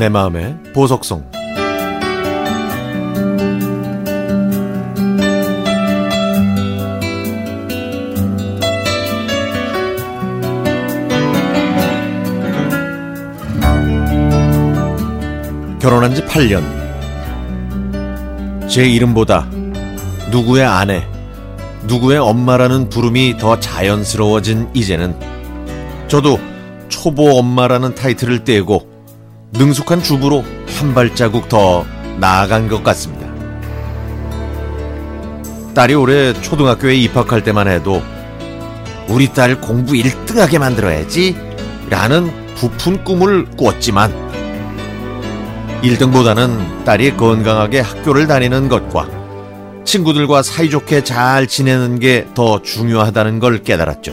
내 마음의 보석성 결혼한 지 8년. 제 이름보다 누구의 아내 누구의 엄마라는 부름이 더 자연스러워진 이제는 저도 초보 엄마라는 타이틀을 떼고 능숙한 주부로 한 발자국 더 나아간 것 같습니다. 딸이 올해 초등학교에 입학할 때만 해도 우리 딸 공부 1등하게 만들어야지 라는 부푼 꿈을 꿨지만 1등보다는 딸이 건강하게 학교를 다니는 것과 친구들과 사이좋게 잘 지내는 게 더 중요하다는 걸 깨달았죠.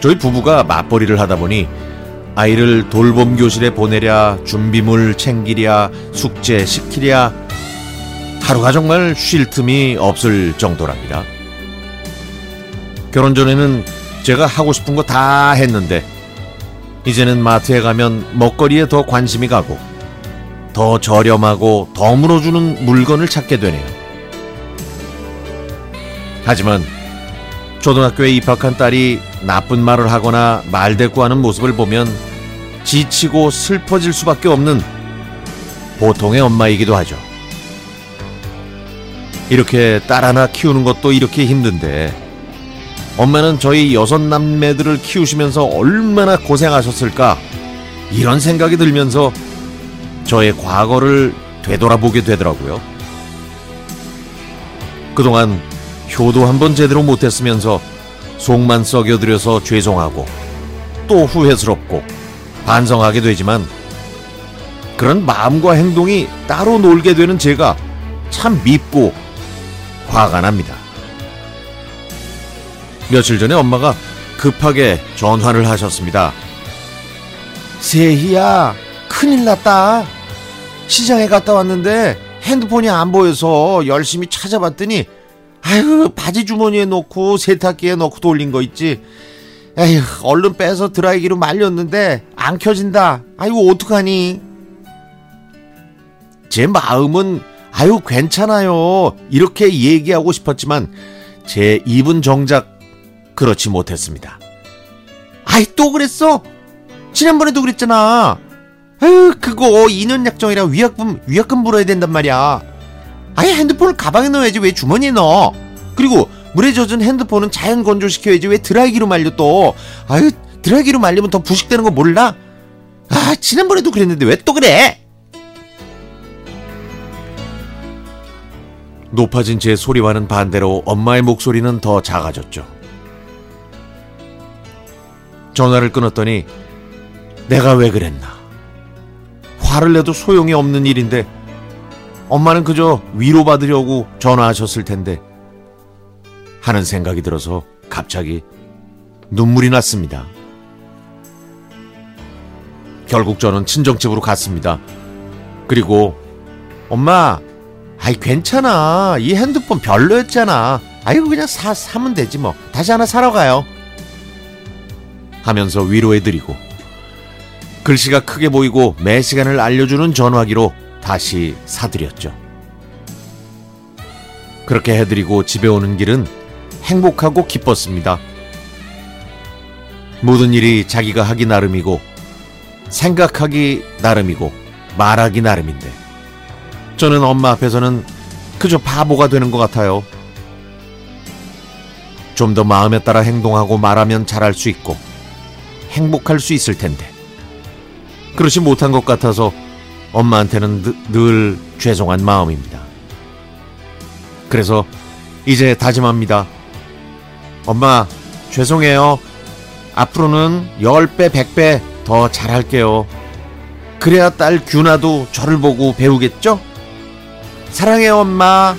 저희 부부가 맞벌이를 하다 보니 아이를 돌봄 교실에 보내랴, 준비물 챙기랴, 숙제 시키랴, 하루가 정말 쉴 틈이 없을 정도랍니다. 결혼 전에는 제가 하고 싶은 거 다 했는데, 이제는 마트에 가면 먹거리에 더 관심이 가고, 더 저렴하고 더 물어주는 물건을 찾게 되네요. 하지만 초등학교에 입학한 딸이 나쁜 말을 하거나 말대꾸하는 모습을 보면 지치고 슬퍼질 수밖에 없는 보통의 엄마이기도 하죠. 이렇게 딸 하나 키우는 것도 이렇게 힘든데 엄마는 저희 여섯 남매들을 키우시면서 얼마나 고생하셨을까 이런 생각이 들면서 저의 과거를 되돌아보게 되더라고요. 그동안 효도 한 번 제대로 못했으면서 속만 썩여들여서 죄송하고 또 후회스럽고 반성하게 되지만 그런 마음과 행동이 따로 놀게 되는 제가 참 밉고 화가 납니다. 며칠 전에 엄마가 급하게 전화를 하셨습니다. 세희야, 큰일 났다. 시장에 갔다 왔는데 핸드폰이 안 보여서 열심히 찾아봤더니 아유 바지 주머니에 넣고 세탁기에 넣고 돌린 거 있지 에휴 얼른 빼서 드라이기로 말렸는데 안 켜진다. 아이고 어떡하니? 제 마음은 아유 괜찮아요. 이렇게 얘기하고 싶었지만 제 입은 정작 그렇지 못했습니다. 아이 또 그랬어? 지난번에도 그랬잖아. 아유 그거 2년 약정이라 위약금 위약금 물어야 된단 말이야. 아예 핸드폰을 가방에 넣어야지 왜 주머니에 넣어? 그리고 물에 젖은 핸드폰은 자연 건조시켜야지 왜 드라이기로 말려 또? 아유 드라이기로 말리면 더 부식되는 거 몰라? 아 지난번에도 그랬는데 왜 또 그래? 높아진 제 소리와는 반대로 엄마의 목소리는 더 작아졌죠. 전화를 끊었더니 내가 왜 그랬나? 화를 내도 소용이 없는 일인데 엄마는 그저 위로받으려고 전화하셨을 텐데 하는 생각이 들어서 갑자기 눈물이 났습니다. 결국 저는 친정집으로 갔습니다. 그리고 엄마, 아이 괜찮아. 이 핸드폰 별로였잖아. 아이고 그냥 사 사면 되지 뭐. 다시 하나 사러 가요. 하면서 위로해드리고 글씨가 크게 보이고 매 시간을 알려주는 전화기로 다시 사드렸죠. 그렇게 해드리고 집에 오는 길은 행복하고 기뻤습니다. 모든 일이 자기가 하기 나름이고 생각하기 나름이고 말하기 나름인데 저는 엄마 앞에서는 그저 바보가 되는 것 같아요. 좀 더 마음에 따라 행동하고 말하면 잘할 수 있고 행복할 수 있을 텐데 그렇지 못한 것 같아서 엄마한테는 늘, 늘 죄송한 마음입니다. 그래서 이제 다짐합니다. 엄마, 죄송해요. 앞으로는 10배, 100배 더 잘할게요. 그래야 딸 규나도 저를 보고 배우겠죠? 사랑해요, 엄마.